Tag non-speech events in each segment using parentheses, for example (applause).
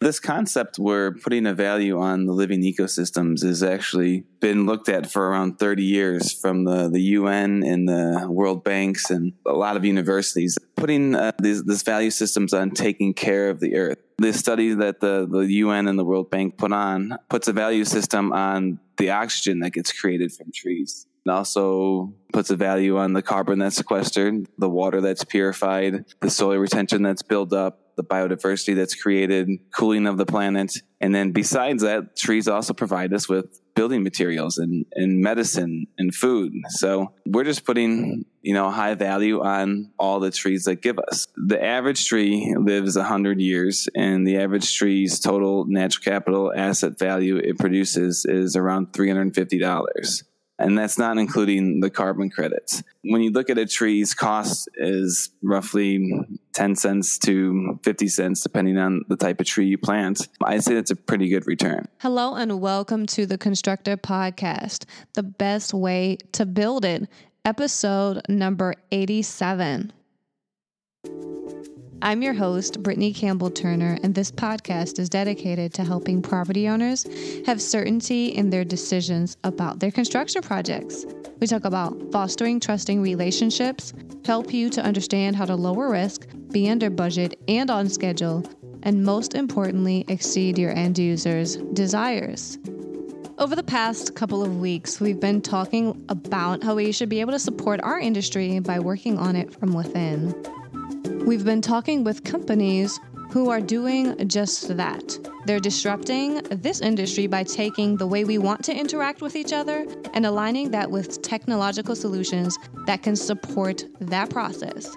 This concept we're putting a value on the living ecosystems has actually been looked at for around 30 years from the, the UN and the World Banks and a lot of universities, putting uh, these, this value systems on taking care of the earth. The study that the, the UN and the World Bank put on puts a value system on the oxygen that gets created from trees. It also puts a value on the carbon that's sequestered, the water that's purified, the soil retention that's built up, the biodiversity that's created, cooling of the planet. And then besides that, trees also provide us with building materials and, and medicine and food. So we're just putting, you know, high value on all the trees that give us. The average tree lives 100 years and the average tree's total natural capital asset value it produces is around $350 and that's not including the carbon credits. When you look at a tree's cost is roughly 10 cents to 50 cents depending on the type of tree you plant. I'd say that's a pretty good return. Hello and welcome to the Constructrr Podcast, the best way to build it, episode number 87. I'm your host, Brittany Campbell Turner, and this podcast is dedicated to helping property owners have certainty in their decisions about their construction projects. We talk about fostering trusting relationships, help you to understand how to lower risk, be under budget and on schedule, and most importantly, exceed your end users' desires. Over the past couple of weeks, we've been talking about how we should be able to support our industry by working on it from within. We've been talking with companies who are doing just that. They're disrupting this industry by taking the way we want to interact with each other and aligning that with technological solutions that can support that process.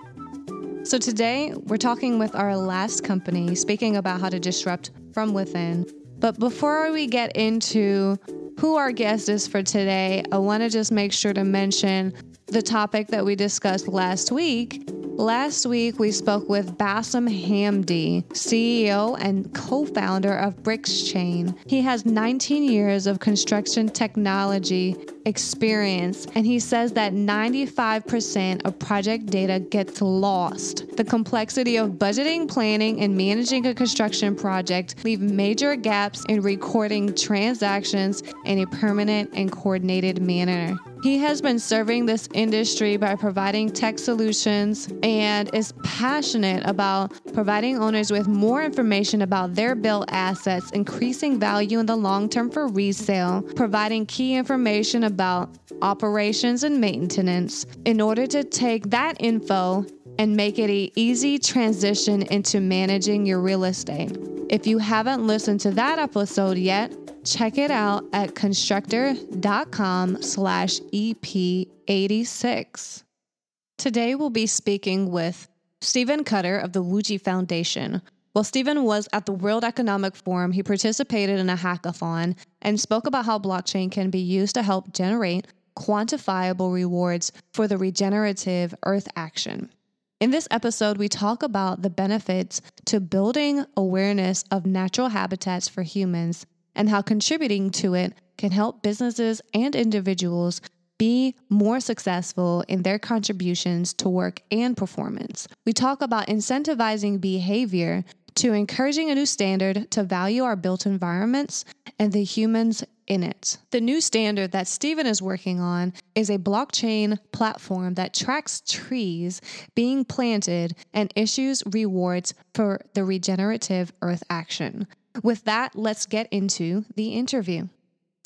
So, today we're talking with our last company, speaking about how to disrupt from within. But before we get into who our guest is for today, I want to just make sure to mention the topic that we discussed last week, Last week, we spoke with Bassam Hamdi, CEO and co founder of BricsChain. He has 19 years of construction technology experience, and he says that 95% of project data gets lost. The complexity of budgeting, planning, and managing a construction project leave major gaps in recording transactions in a permanent and coordinated manner. He has been serving this industry by providing tech solutions and is passionate about providing owners with more information about their built assets, increasing value in the long term for resale, providing key information about operations and maintenance in order to take that info and make it an easy transition into managing your real estate. If you haven't listened to that episode yet, check it out at constructrr.com slash EP86. Today we'll be speaking with Stephen Cutter of the Wuji Foundation. While Stephen was at the World Economic Forum, he participated in a hackathon and spoke about how blockchain can be used to help generate quantifiable rewards for the regenerative Earth action. In this episode, we talk about the benefits to building awareness of natural habitats for humans and how contributing to it can help businesses and individuals be more successful in their contributions to work and performance. We talk about incentivizing behavior to encouraging a new standard to value our built environments and the humans in it. The new standard that Stephen is working on is a blockchain platform that tracks trees being planted and issues rewards for the regenerative earth action. With that, let's get into the interview.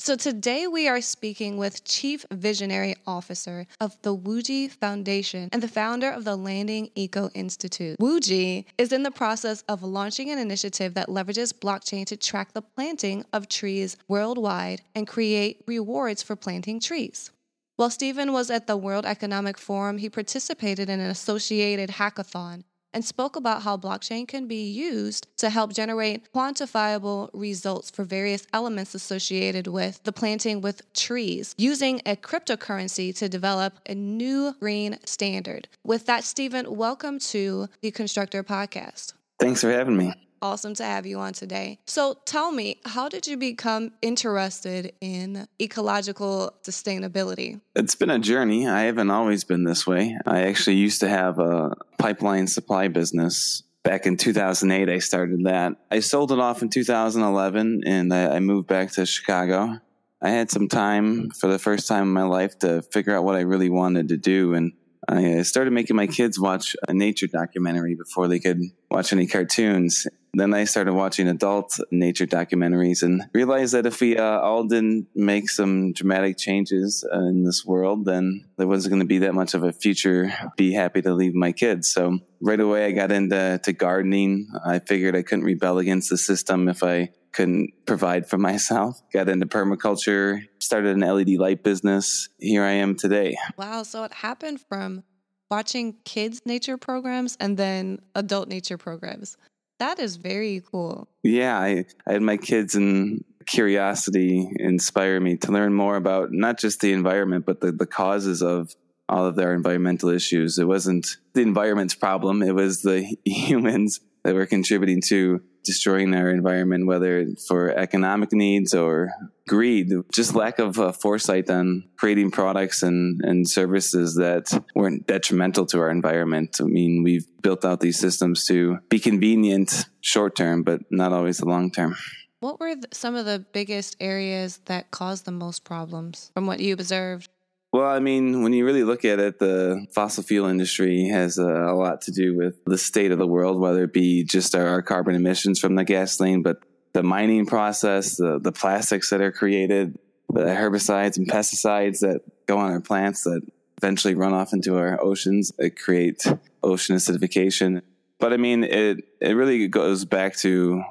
So, today we are speaking with Chief Visionary Officer of the Wuji Foundation and the founder of the Landing Eco Institute. Wuji is in the process of launching an initiative that leverages blockchain to track the planting of trees worldwide and create rewards for planting trees. While Stephen was at the World Economic Forum, he participated in an associated hackathon and spoke about how blockchain can be used to help generate quantifiable results for various elements associated with the planting with trees, using a cryptocurrency to develop a new green standard. With that, Stephen, welcome to the Constructrr Podcast. Thanks for having me awesome to have you on today. So tell me, how did you become interested in ecological sustainability? It's been a journey. I haven't always been this way. I actually used to have a pipeline supply business back in 2008, I started that. I sold it off in 2011 and I, moved back to Chicago. I had some time for the first time in my life to figure out what I really wanted to do. And I started making my kids watch a nature documentary before they could watch any cartoons. Then I started watching adult nature documentaries and realized that if we uh, all didn't make some dramatic changes uh, in this world, then there wasn't going to be that much of a future. Be happy to leave my kids. So right away, I got into to gardening. I figured I couldn't rebel against the system if I couldn't provide for (laughs) myself. Got into permaculture, started an LED light business. Here I am today. Wow. So it happened from watching kids' nature programs and then adult nature programs. That is very cool. Yeah, I, I had my kids and curiosity inspire me to learn more about not just the environment, but the, the causes of all of their environmental issues. It wasn't the environment's problem, it was the (laughs) humans that were contributing to destroying our environment, whether for economic needs or greed, just lack of uh, foresight on creating products and, and services that weren't detrimental to our environment. I mean, we've built out these systems to be convenient short term, but not always the long term. What were some of the biggest areas that caused the most problems from what you observed? Well, I mean, when you really look at it, the fossil fuel industry has a, lot to do with the state of the world, whether it be just our, our, carbon emissions from the gasoline, but the mining process, the, the plastics that are created, the herbicides and pesticides that go on our plants that eventually run off into our oceans that create ocean acidification. But I mean, it, it really goes back to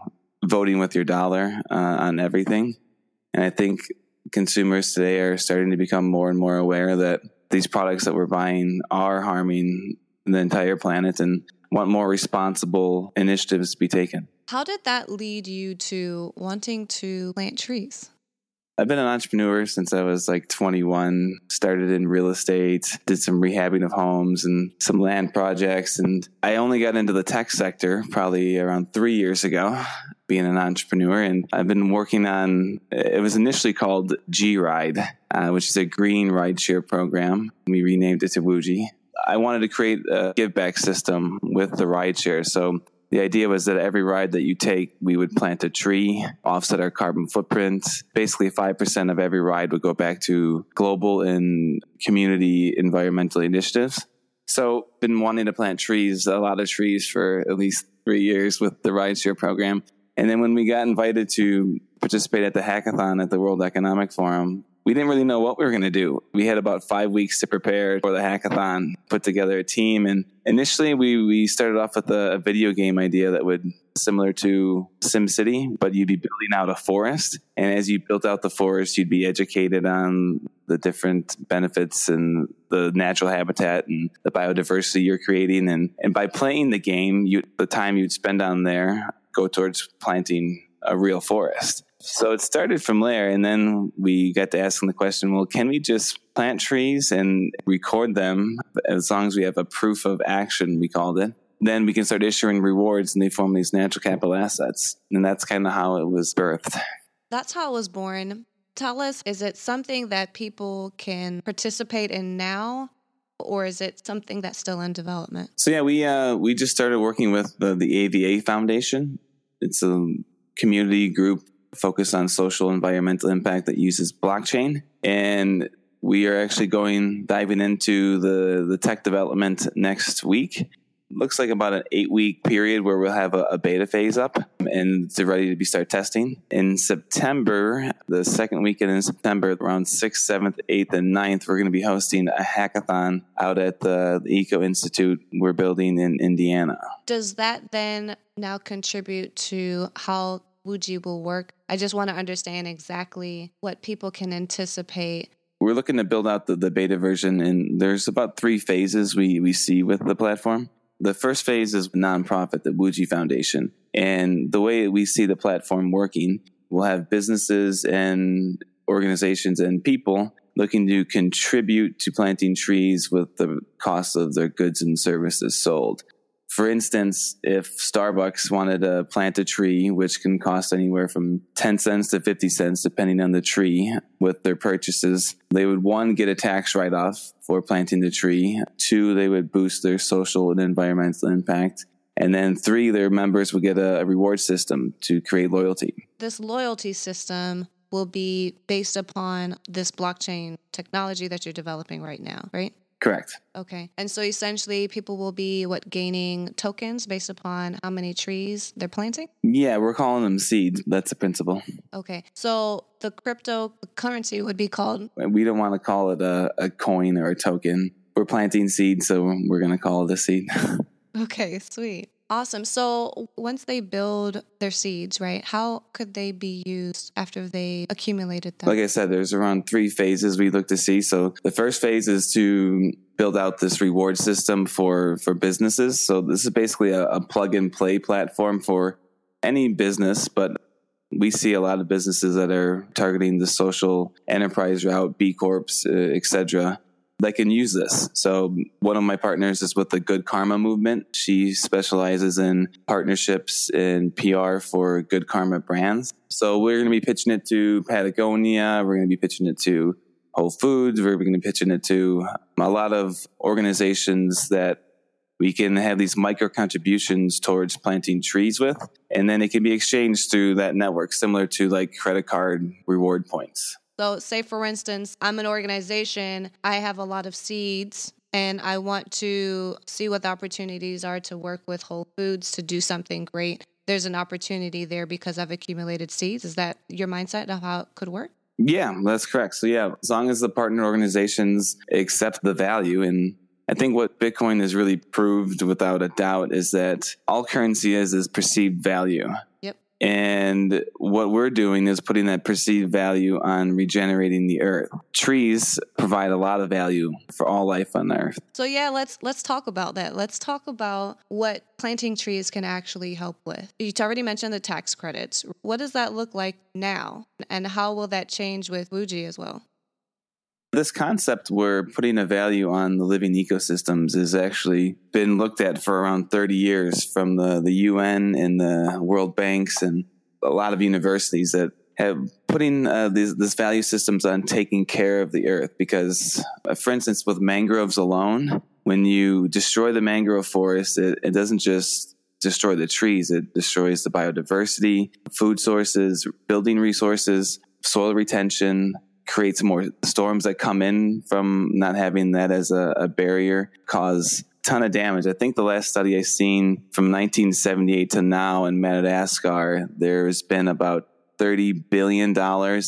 voting with your dollar uh, on everything. And I think consumers today are starting to become more and more aware that these products that we're buying are harming the entire planet and want more responsible initiatives to be taken. How did that lead you to wanting to plant trees? I've been an entrepreneur since I was like 21. Started in real estate, did some rehabbing of homes and some land projects. And I only got into the tech sector probably around three years ago being an entrepreneur. And I've been working on, it was initially called G Ride, uh, which is a green rideshare program. We renamed it to Wuji. I wanted to create a give back system with the rideshare. So the idea was that every ride that you take, we would plant a tree, offset our carbon footprint. Basically, 5% of every ride would go back to global and community environmental initiatives. So, been wanting to plant trees, a lot of trees for at least three years with the rideshare program. And then when we got invited to participate at the hackathon at the World Economic Forum, we didn't really know what we were going to do. We had about five weeks to prepare for the hackathon, put together a team. And initially we, we started off with a, a video game idea that would similar to SimCity, but you'd be building out a forest. And as you built out the forest, you'd be educated on the different benefits and the natural habitat and the biodiversity you're creating. And, and by playing the game, you, the time you'd spend on there go towards planting a real forest. So it started from there, and then we got to asking the question well, can we just plant trees and record them as long as we have a proof of action, we called it? Then we can start issuing rewards and they form these natural capital assets. And that's kind of how it was birthed. That's how it was born. Tell us, is it something that people can participate in now? Or is it something that's still in development? So yeah, we uh, we just started working with the, the AVA Foundation. It's a community group focused on social environmental impact that uses blockchain. And we are actually going diving into the, the tech development next week. Looks like about an eight week period where we'll have a, a beta phase up and it's ready to be start testing. In September, the second weekend in September, around 6th, 7th, 8th, and 9th, we're going to be hosting a hackathon out at the, the Eco Institute we're building in Indiana. Does that then now contribute to how Wuji will work. I just want to understand exactly what people can anticipate. We're looking to build out the, the beta version, and there's about three phases we, we see with the platform. The first phase is nonprofit, the Wuji Foundation. And the way we see the platform working, we'll have businesses and organizations and people looking to contribute to planting trees with the cost of their goods and services sold. For instance, if Starbucks wanted to plant a tree, which can cost anywhere from 10 cents to 50 cents, depending on the tree with their purchases, they would one, get a tax write off for planting the tree. Two, they would boost their social and environmental impact. And then three, their members would get a, a reward system to create loyalty. This loyalty system will be based upon this blockchain technology that you're developing right now, right? Correct. Okay. And so essentially people will be what gaining tokens based upon how many trees they're planting? Yeah, we're calling them seeds. That's the principle. Okay. So the cryptocurrency would be called We don't want to call it a, a coin or a token. We're planting seeds, so we're going to call it a seed. (laughs) Okay, sweet. Awesome. So once they build their seeds, right, how could they be used after they accumulated them? Like I said, there's around three phases we look to see. So the first phase is to build out this reward system for for businesses. So this is basically a, a plug and play platform for any business, but we see a lot of businesses that are targeting the social enterprise route, B Corps, uh, etc that can use this. So one of my partners is with the Good Karma movement. She specializes in partnerships and PR for Good Karma brands. So we're going to be pitching it to Patagonia. We're going to be pitching it to Whole Foods. We're going to be pitching it to a lot of organizations that we can have these micro contributions towards planting trees with, and then it can be exchanged through that network, similar to like credit card reward points. So, say for instance, I'm an organization, I have a lot of seeds and I want to see what the opportunities are to work with Whole Foods to do something great. There's an opportunity there because I've accumulated seeds. Is that your mindset of how it could work? Yeah, that's correct. So, yeah, as long as the partner organizations accept the value and I think what Bitcoin has really proved without a doubt is that all currency is is perceived value. And what we're doing is putting that perceived value on regenerating the earth. Trees provide a lot of value for all life on earth. So yeah, let's let's talk about that. Let's talk about what planting trees can actually help with. You already mentioned the tax credits. What does that look like now? And how will that change with WUJI as well? This concept where putting a value on the living ecosystems has actually been looked at for around 30 years from the, the UN and the World Banks and a lot of universities that have putting uh, these, this value systems on taking care of the earth. Because, uh, for instance, with mangroves alone, when you destroy the mangrove forest, it, it doesn't just destroy the trees, it destroys the biodiversity, food sources, building resources, soil retention, creates more storms that come in from not having that as a, a barrier, cause ton of damage. I think the last study I seen from 1978 to now in Madagascar, there's been about $30 billion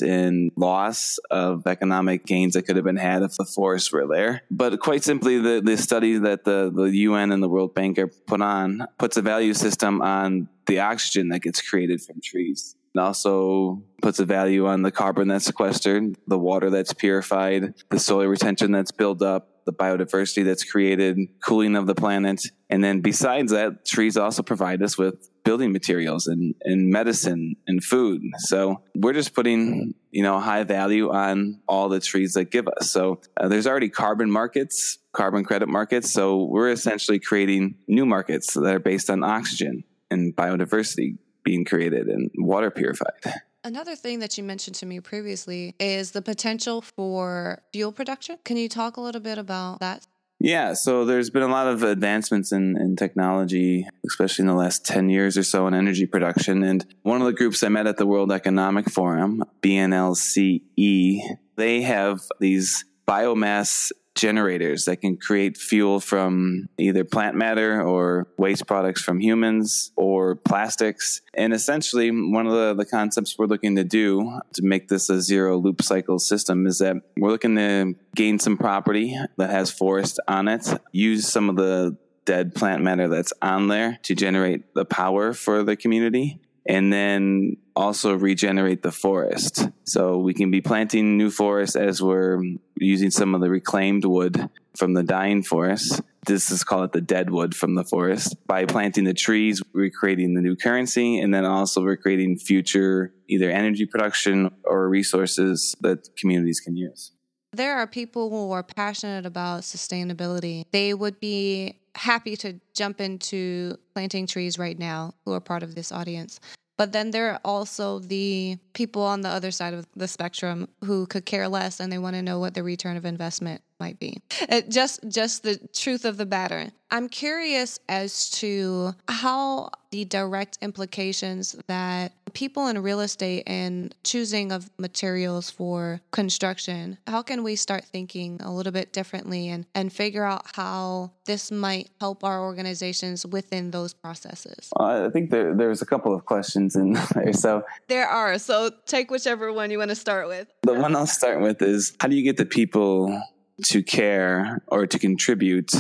in loss of economic gains that could have been had if the forests were there. But quite simply, the, the study that the, the UN and the World Bank are put on puts a value system on the oxygen that gets created from trees. It also puts a value on the carbon that's sequestered, the water that's purified, the soil retention that's built up, the biodiversity that's created, cooling of the planet. And then besides that, trees also provide us with building materials and, and medicine and food. So we're just putting, you know, high value on all the trees that give us. So uh, there's already carbon markets, carbon credit markets. So we're essentially creating new markets that are based on oxygen and biodiversity being created and water purified. Another thing that you mentioned to me previously is the potential for fuel production. Can you talk a little bit about that? Yeah, so there's been a lot of advancements in, in technology, especially in the last 10 years or so in energy production. And one of the groups I met at the World Economic Forum, BNLCE, they have these biomass generators that can create fuel from either plant matter or waste products from humans or plastics. And essentially, one of the, the concepts we're looking to do to make this a zero loop cycle system is that we're looking to gain some property that has forest on it, use some of the dead plant matter that's on there to generate the power for the community and then also regenerate the forest. So we can be planting new forests as we're using some of the reclaimed wood from the dying forest. This is called the dead wood from the forest. By planting the trees, we're creating the new currency, and then also we're creating future either energy production or resources that communities can use. There are people who are passionate about sustainability. They would be happy to jump into planting trees right now who are part of this audience. But then there are also the people on the other side of the spectrum who could care less and they want to know what the return of investment might be. It just just the truth of the matter. I'm curious as to how the direct implications that people in real estate and choosing of materials for construction, how can we start thinking a little bit differently and, and figure out how this might help our organizations within those processes? Well, I think there, there's a couple of questions in (laughs) there. So there are. So take whichever one you want to start with. The one I'll start with is how do you get the people to care or to contribute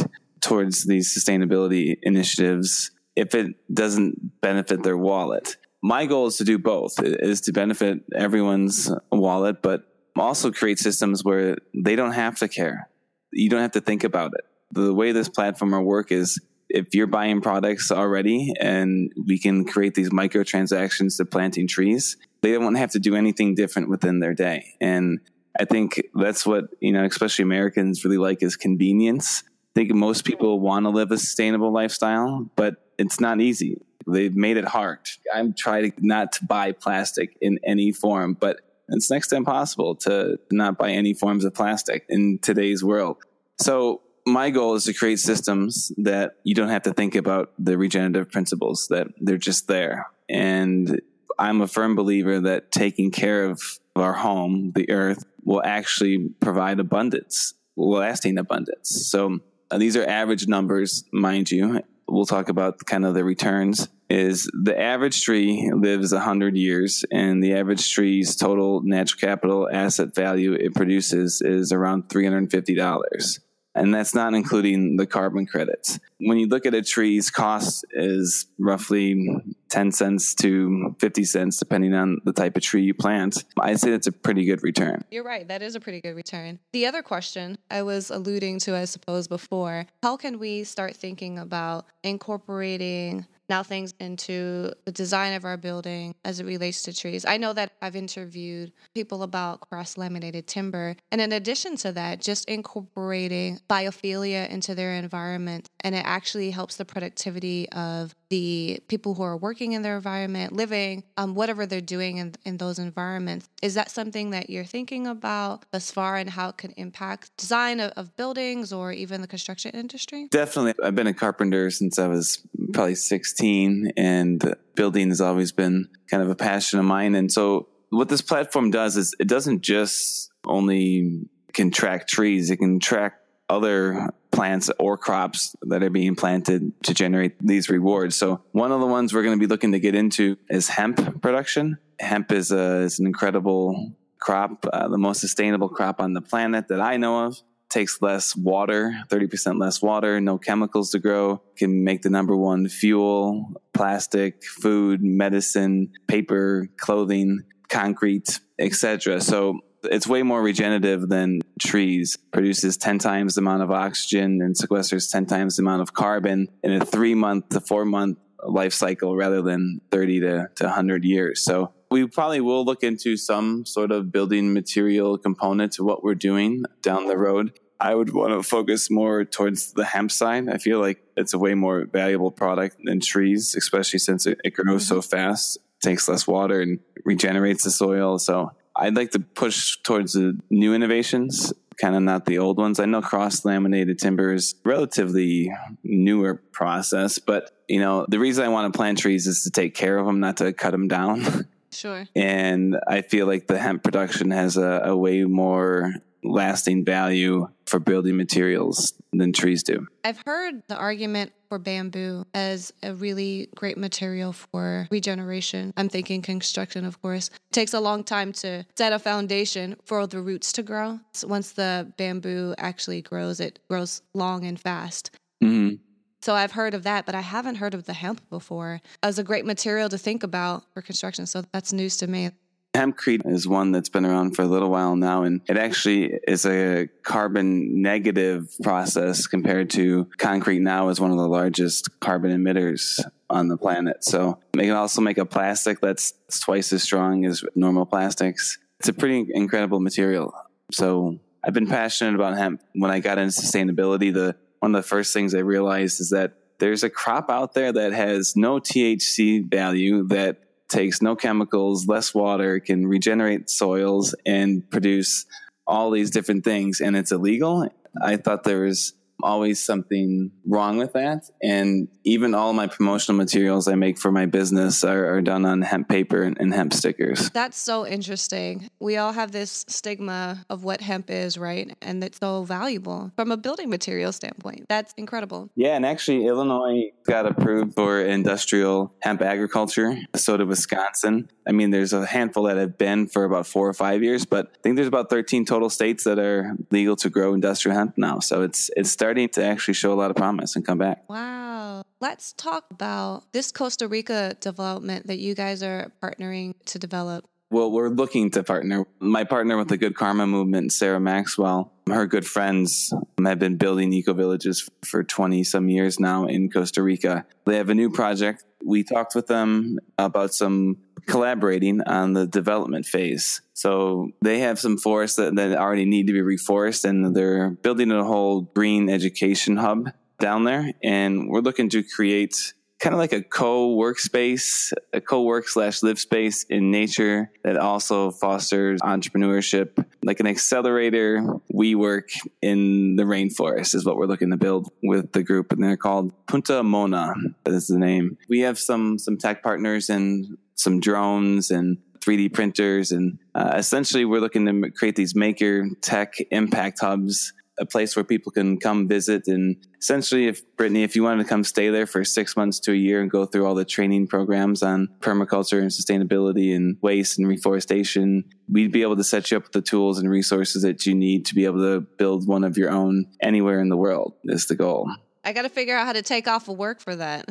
towards these sustainability initiatives if it doesn't benefit their wallet. My goal is to do both, is to benefit everyone's wallet, but also create systems where they don't have to care. You don't have to think about it. The way this platform will work is if you're buying products already and we can create these microtransactions to planting trees, they don't have to do anything different within their day. And I think that's what, you know, especially Americans really like is convenience. I think most people want to live a sustainable lifestyle, but it's not easy. They've made it hard. I'm trying not to buy plastic in any form, but it's next to impossible to not buy any forms of plastic in today's world. So my goal is to create systems that you don't have to think about the regenerative principles, that they're just there. And I'm a firm believer that taking care of our home, the earth, will actually provide abundance, lasting abundance. So uh, these are average numbers, mind you. We'll talk about kind of the returns. Is the average tree lives 100 years, and the average tree's total natural capital asset value it produces is around $350 and that's not including the carbon credits. When you look at a tree's cost is roughly 10 cents to 50 cents depending on the type of tree you plant. I'd say that's a pretty good return. You're right, that is a pretty good return. The other question I was alluding to I suppose before, how can we start thinking about incorporating now things into the design of our building as it relates to trees. I know that I've interviewed people about cross laminated timber. And in addition to that, just incorporating biophilia into their environment. And it actually helps the productivity of the people who are working in their environment, living, um, whatever they're doing in, in those environments. Is that something that you're thinking about thus far and how it can impact design of, of buildings or even the construction industry? Definitely. I've been a carpenter since I was probably 16 and building has always been kind of a passion of mine. And so what this platform does is it doesn't just only can track trees, it can track other plants or crops that are being planted to generate these rewards. So one of the ones we're going to be looking to get into is hemp production. Hemp is, a, is an incredible crop, uh, the most sustainable crop on the planet that I know of. Takes less water, 30% less water, no chemicals to grow, can make the number one fuel, plastic, food, medicine, paper, clothing, concrete, etc. So it's way more regenerative than trees. Produces 10 times the amount of oxygen and sequesters 10 times the amount of carbon in a three month to four month life cycle rather than 30 to, to 100 years. So we probably will look into some sort of building material component to what we're doing down the road. I would want to focus more towards the hemp side. I feel like it's a way more valuable product than trees, especially since it, it grows so mm-hmm. fast, takes less water and regenerates the soil. So I'd like to push towards the new innovations, kind of not the old ones. I know cross laminated timber is relatively newer process, but you know, the reason I want to plant trees is to take care of them, not to cut them down. Sure. (laughs) And I feel like the hemp production has a, a way more lasting value for building materials than trees do. I've heard the argument for bamboo as a really great material for regeneration. I'm thinking construction, of course. It takes a long time to set a foundation for the roots to grow. So once the bamboo actually grows, it grows long and fast. Mm-hmm. So I've heard of that, but I haven't heard of the hemp before as a great material to think about for construction. So that's news to me. Hempcrete is one that's been around for a little while now, and it actually is a carbon negative process compared to concrete now is one of the largest carbon emitters on the planet. So they can also make a plastic that's twice as strong as normal plastics. It's a pretty incredible material. So I've been passionate about hemp. When I got into sustainability, the one of the first things I realized is that there's a crop out there that has no THC value that takes no chemicals, less water, can regenerate soils and produce all these different things, and it's illegal. I thought there was always something wrong with that. And even all my promotional materials I make for my business are, are done on hemp paper and, and, hemp stickers. That's so interesting. We all have this stigma of what hemp is, right? And it's so valuable from a building material standpoint. That's incredible. Yeah, and actually, Illinois got approved for industrial hemp agriculture. So did Wisconsin. I mean, there's a handful that have been for about four or five years, but I think there's about 13 total states that are legal to grow industrial hemp now. So it's it's starting to actually show a lot of promise and come back. Wow. Let's talk about this Costa Rica development that you guys are partnering to develop. Well, we're looking to partner. My partner with the Good Karma movement, Sarah Maxwell, her good friends have been building eco villages for 20 some years now in Costa Rica. They have a new project. We talked with them about some collaborating on the development phase. So they have some forests that, that already need to be reforested, and they're building a whole green education hub down there. And we're looking to create kind of like a co-workspace, a co-work slash live space in nature that also fosters entrepreneurship, like an accelerator we work in the rainforest is what we're looking to build with the group. And they're called Punta Mona is the name. We have some, some tech partners and some drones and 3D printers. And uh, essentially, we're looking to create these maker tech impact hubs, a place where people can come visit. And essentially, if Brittany, if you wanted to come stay there for six months to a year and go through all the training programs on permaculture and sustainability and waste and reforestation, we'd be able to set you up with the tools and resources that you need to be able to build one of your own anywhere in the world, is the goal. I got to figure out how to take off of work for that.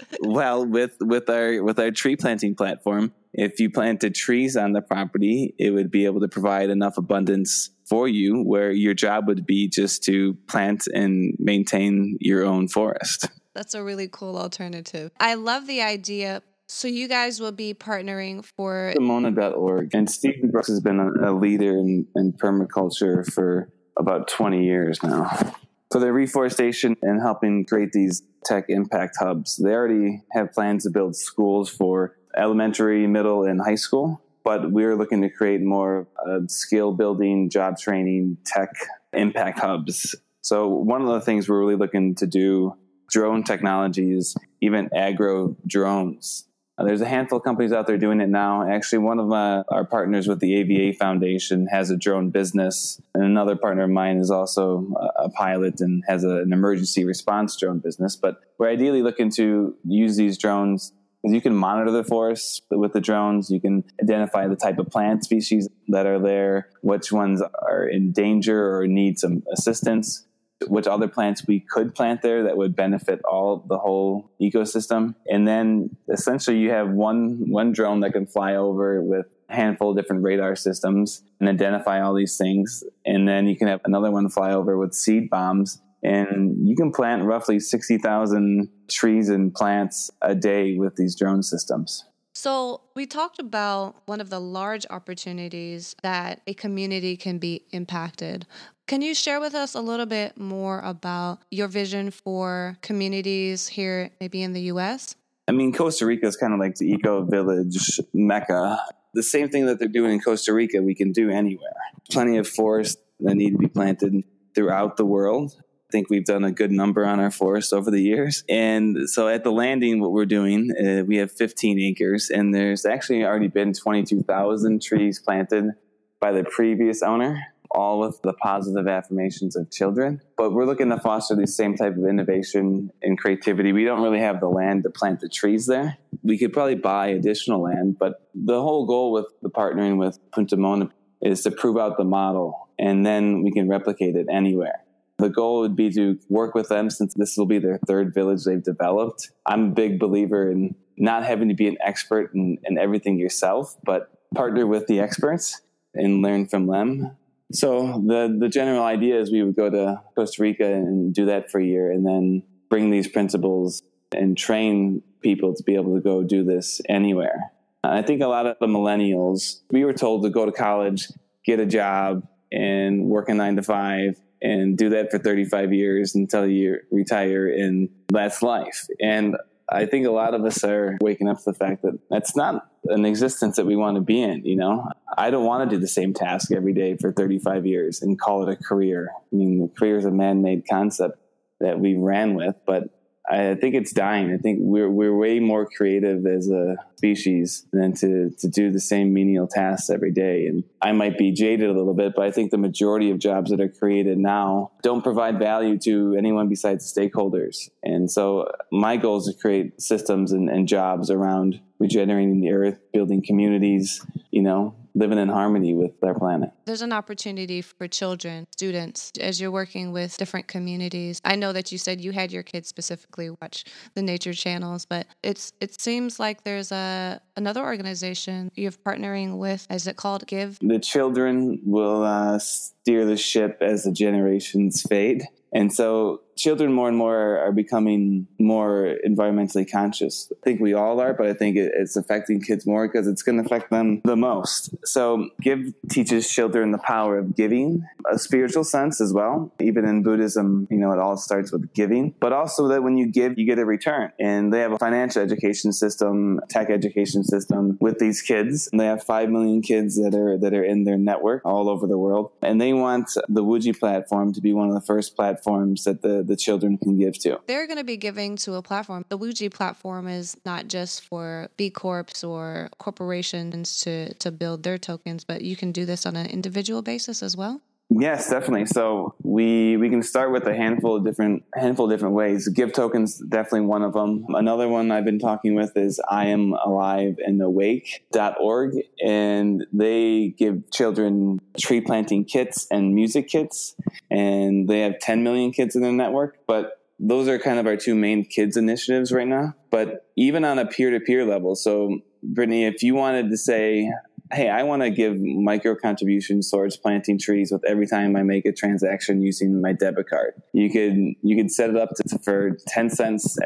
(laughs) well, with with our with our tree planting platform, if you planted trees on the property, it would be able to provide enough abundance for you where your job would be just to plant and maintain your own forest. That's a really cool alternative. I love the idea. So you guys will be partnering for Mona.org. And Stephen Brooks has been a, a leader in, in permaculture for about 20 years now for the reforestation and helping create these tech impact hubs. They already have plans to build schools for elementary, middle, and high school, but we're looking to create more uh, skill building, job training, tech impact hubs. So, one of the things we're really looking to do drone technologies, even agro drones. Uh, there's a handful of companies out there doing it now. Actually, one of my, our partners with the AVA Foundation has a drone business, and another partner of mine is also a, a pilot and has a, an emergency response drone business. But we're ideally looking to use these drones you can monitor the forest with the drones. You can identify the type of plant species that are there, which ones are in danger or need some assistance which other plants we could plant there that would benefit all the whole ecosystem. And then essentially you have one one drone that can fly over with a handful of different radar systems and identify all these things. And then you can have another one fly over with seed bombs and you can plant roughly 60,000 trees and plants a day with these drone systems. So, we talked about one of the large opportunities that a community can be impacted. Can you share with us a little bit more about your vision for communities here, maybe in the US? I mean, Costa Rica is kind of like the eco village mecca. The same thing that they're doing in Costa Rica, we can do anywhere. Plenty of forests that need to be planted throughout the world I think we've done a good number on our forest over the years. And so at the landing, what we're doing, uh, we have 15 acres, and there's actually already been 22,000 trees planted by the previous owner, all with the positive affirmations of children. But we're looking to foster the same type of innovation and creativity. We don't really have the land to plant the trees there. We could probably buy additional land, but the whole goal with the partnering with Punta Mona is to prove out the model and then we can replicate it anywhere. The goal would be to work with them since this will be their third village they've developed. I'm a big believer in not having to be an expert in, in everything yourself, but partner with the experts and learn from them. So the the general idea is we would go to Costa Rica and do that for a year, and then bring these principles and train people to be able to go do this anywhere. I think a lot of the millennials, we were told to go to college, get a job, and work a nine to five, and do that for 35 years until you retire and that's life. And I think a lot of us are waking up to the fact that that's not an existence that we want to be in. You know, I don't want to do the same task every day for 35 years and call it a career. I mean, the career is a man-made concept that we ran with, but I think it's dying. I think we're we're way more creative as a species than to to do the same menial tasks every day. And I might be jaded a little bit, but I think the majority of jobs that are created now don't provide value to anyone besides stakeholders. And so my goal is to create systems and, and jobs around regenerating the earth, building communities, you know, living in harmony with their planet. There's an opportunity for children, students, as you're working with different communities. I know that you said you had your kids specifically watch the nature channels, but it's it seems like there's a another organization you're partnering with. Is it called Give? The children will uh, steer the ship as the generations fade. And so children more and more are becoming more environmentally conscious. I think we all are, but I think it's affecting kids more because it's going to affect them the most. So, Give teaches children the power of giving, a spiritual sense as well. Even in Buddhism, you know, it all starts with giving, but also that when you give, you get a return. And they have a financial education system, tech education system with these kids. And they have 5 million kids that are that are in their network all over the world. And they want the Wuji platform to be one of the first platforms that the the children can give to. They're going to be giving to a platform. The Wuji platform is not just for B Corps or corporations to, to build their tokens, but you can do this on an individual basis as well. Yes, definitely. So we we can start with a handful of different handful of different ways. Give tokens definitely one of them. Another one I've been talking with is I am alive and awake.org and they give children tree planting kits and music kits and they have 10 million kids in their network, but those are kind of our two main kids initiatives right now. But even on a peer to peer level, so Brittany, if you wanted to say, hey, I want to give micro contributions towards planting trees with every time I make a transaction using my debit card. You could you could set it up to, for ten cents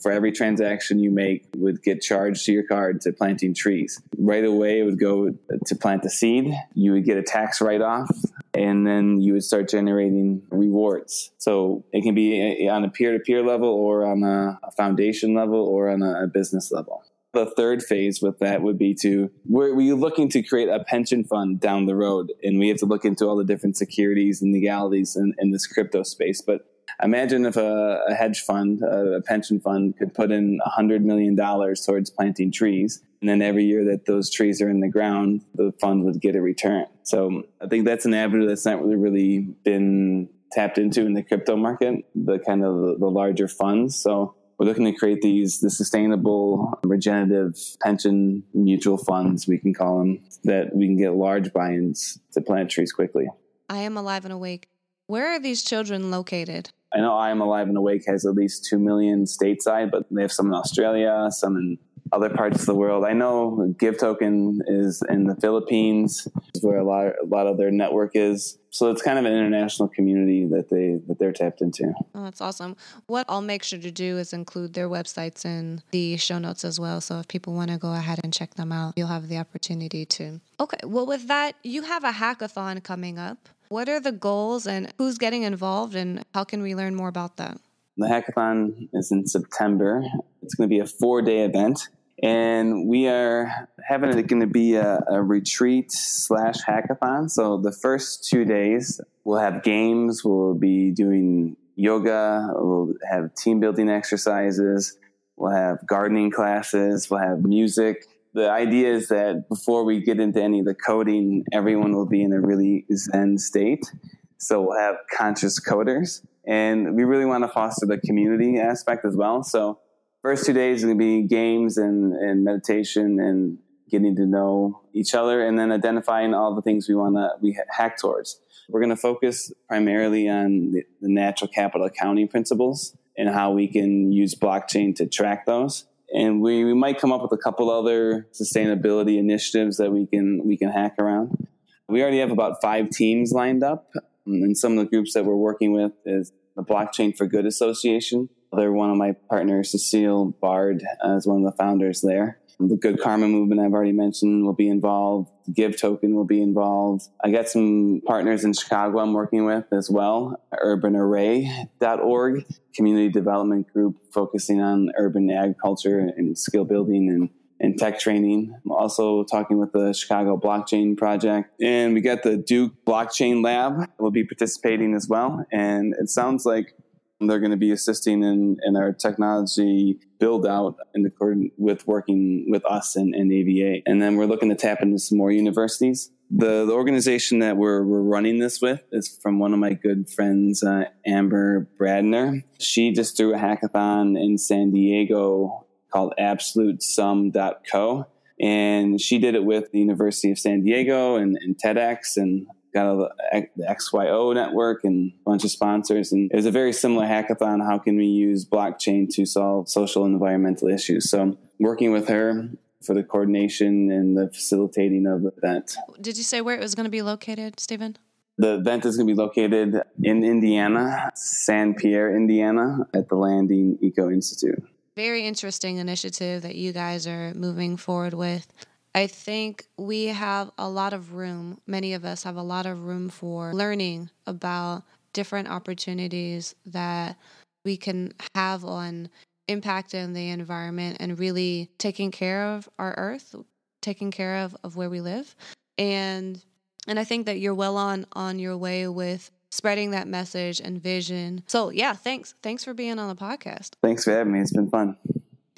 for every transaction you make would get charged to your card to planting trees. Right away, it would go to plant the seed. You would get a tax write off. And then you would start generating rewards. So it can be eh, on a peer to peer level, or on a foundation level, or on a business level. The third phase with that would be to we're, we're looking to create a pension fund down the road, and we have to look into all the different securities and legalities in, in this crypto space. But imagine if a, a hedge fund, a, a, pension fund, could put in $100 million towards planting trees. And then every year that those trees are in the ground, the fund would get a return. So I think that's an avenue that's not really, really been tapped into in the crypto market, the kind of the larger funds. So we're looking to create these the sustainable regenerative pension mutual funds we can call them that we can get large buy-ins to plant trees quickly. I am alive and awake. Where are these children located? I know i am alive and awake has at least 2 million stateside but they have some in australia some in other parts of the world. I know Give Token is in the Philippines, where a lot a lot of their network is. So it's kind of an international community that they that they're tapped into. Oh, that's awesome. What I'll make sure to do is include their websites in the show notes as well. So if people want to go ahead and check them out, you'll have the opportunity to. Okay. Well, with that, you have a hackathon coming up. What are the goals and who's getting involved and how can we learn more about that? The hackathon is in September. It's going to be a four day event and we are having it going to be a, a, retreat slash hackathon. So the first two days we'll have games. We'll be doing yoga. We'll have team building exercises. We'll have gardening classes. We'll have music. The idea is that before we get into any of the coding, everyone will be in a really zen state. So we'll have conscious coders, and we really want to foster the community aspect as well. So first two days are going to be games and, and meditation and getting to know each other and then identifying all the things we want to we hack towards. We're going to focus primarily on the, the, natural capital accounting principles and how we can use blockchain to track those. And we, we might come up with a couple other sustainability initiatives that we can we can hack around. We already have about five teams lined up and some of the groups that we're working with is the blockchain for good association they're one of my partners, Cecile Bard, uh, as one of the founders there. The Good Karma movement I've already mentioned will be involved. Give Token will be involved. I got some partners in Chicago I'm working with as well. UrbanArray.org, community development group focusing on urban agriculture and skill building and and tech training. I'm also talking with the Chicago Blockchain Project. And we got the Duke Blockchain Lab will be participating as well. And it sounds like they're going to be assisting in, in our technology build out in accordance with working with us and, and AVA. And then we're looking to tap into some more universities. The, the organization that we're, we're running this with is from one of my good friends, uh, Amber Bradner. She just threw a hackathon in San Diego called absolutesum.co. And she did it with the University of San Diego and, and TEDx and got a, the XYO network and a bunch of sponsors. And it was a very similar hackathon. How can we use blockchain to solve social and environmental issues? So working with her for the coordination and the facilitating of the event. Did you say where it was going to be located, Stephen? The event is going to be located in Indiana, San Pierre, Indiana, at the Landing Eco Institute. Very interesting initiative that you guys are moving forward with. I think we have a lot of room, many of us have a lot of room for learning about different opportunities that we can have on impacting the environment and really taking care of our earth, taking care of, of where we live. And and I think that you're well on on your way with spreading that message and vision. So yeah, thanks. Thanks for being on the podcast. Thanks for having me. It's been fun.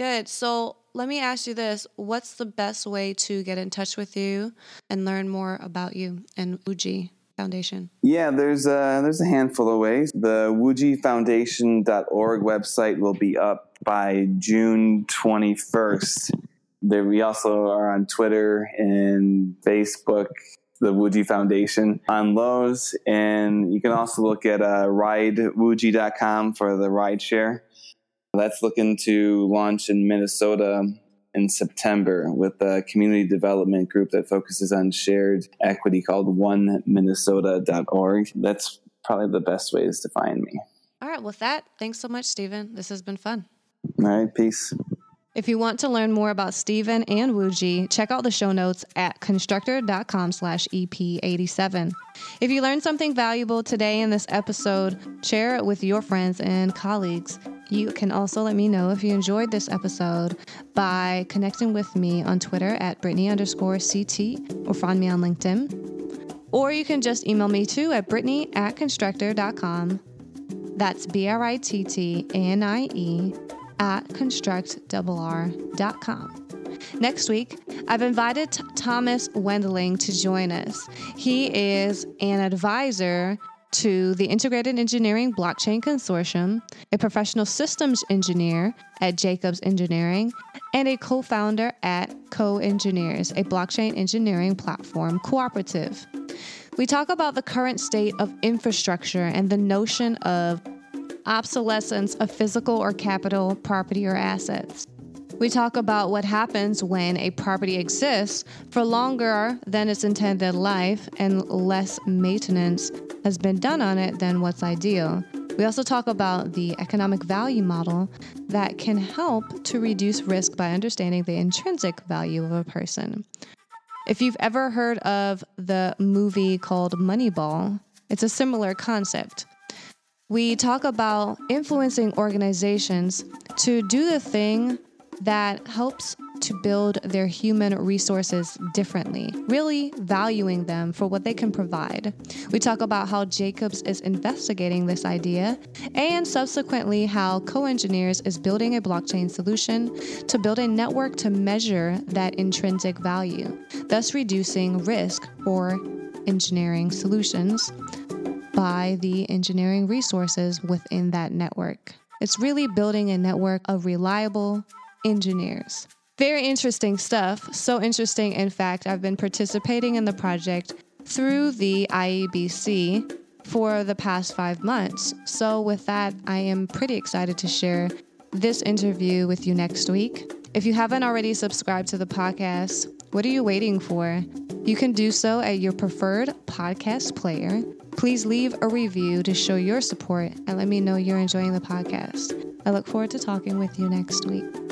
Good. So let me ask you this What's the best way to get in touch with you and learn more about you and Wuji Foundation? Yeah, there's a, there's a handful of ways. The wujifoundation.org website will be up by June 21st. There, we also are on Twitter and Facebook, the Wuji Foundation on Lowe's. And you can also look at uh, ridewuji.com for the ride share. That's looking to launch in Minnesota in September with a community development group that focuses on shared equity called oneminnesota.org. That's probably the best ways to find me. All right. With that, thanks so much, Stephen. This has been fun. All right. Peace. If you want to learn more about Stephen and Wuji, check out the show notes at constructrr.com slash EP87. If you learned something valuable today in this episode, share it with your friends and colleagues. You can also let me know if you enjoyed this episode by connecting with me on Twitter at Brittanie underscore CT or find me on LinkedIn. Or you can just email me too at Brittanie at constructrr.com. That's B R I T T A N I E at constructrr.com. Next week, I've invited Thomas Wendling to join us. He is an advisor to the Integrated Engineering Blockchain Consortium, a professional systems engineer at Jacobs Engineering, and a co founder at Co Engineers, a blockchain engineering platform cooperative. We talk about the current state of infrastructure and the notion of obsolescence of physical or capital property or assets. We talk about what happens when a property exists for longer than its intended life and less maintenance has been done on it than what's ideal. We also talk about the economic value model that can help to reduce risk by understanding the intrinsic value of a person. If you've ever heard of the movie called Moneyball, it's a similar concept we talk about influencing organizations to do the thing that helps to build their human resources differently, really valuing them for what they can provide. We talk about how Jacobs is investigating this idea and subsequently how Co Engineers is building a blockchain solution to build a network to measure that intrinsic value, thus reducing risk for engineering solutions by the engineering resources within that network. It's really building a network of reliable engineers. Very interesting stuff. So interesting, in fact, I've been participating in the project through the IEBC for the past five months. So, with that, I am pretty excited to share this interview with you next week. If you haven't already subscribed to the podcast, what are you waiting for? You can do so at your preferred podcast player. Please leave a review to show your support and let me know you're enjoying the podcast. I look forward to talking with you next week.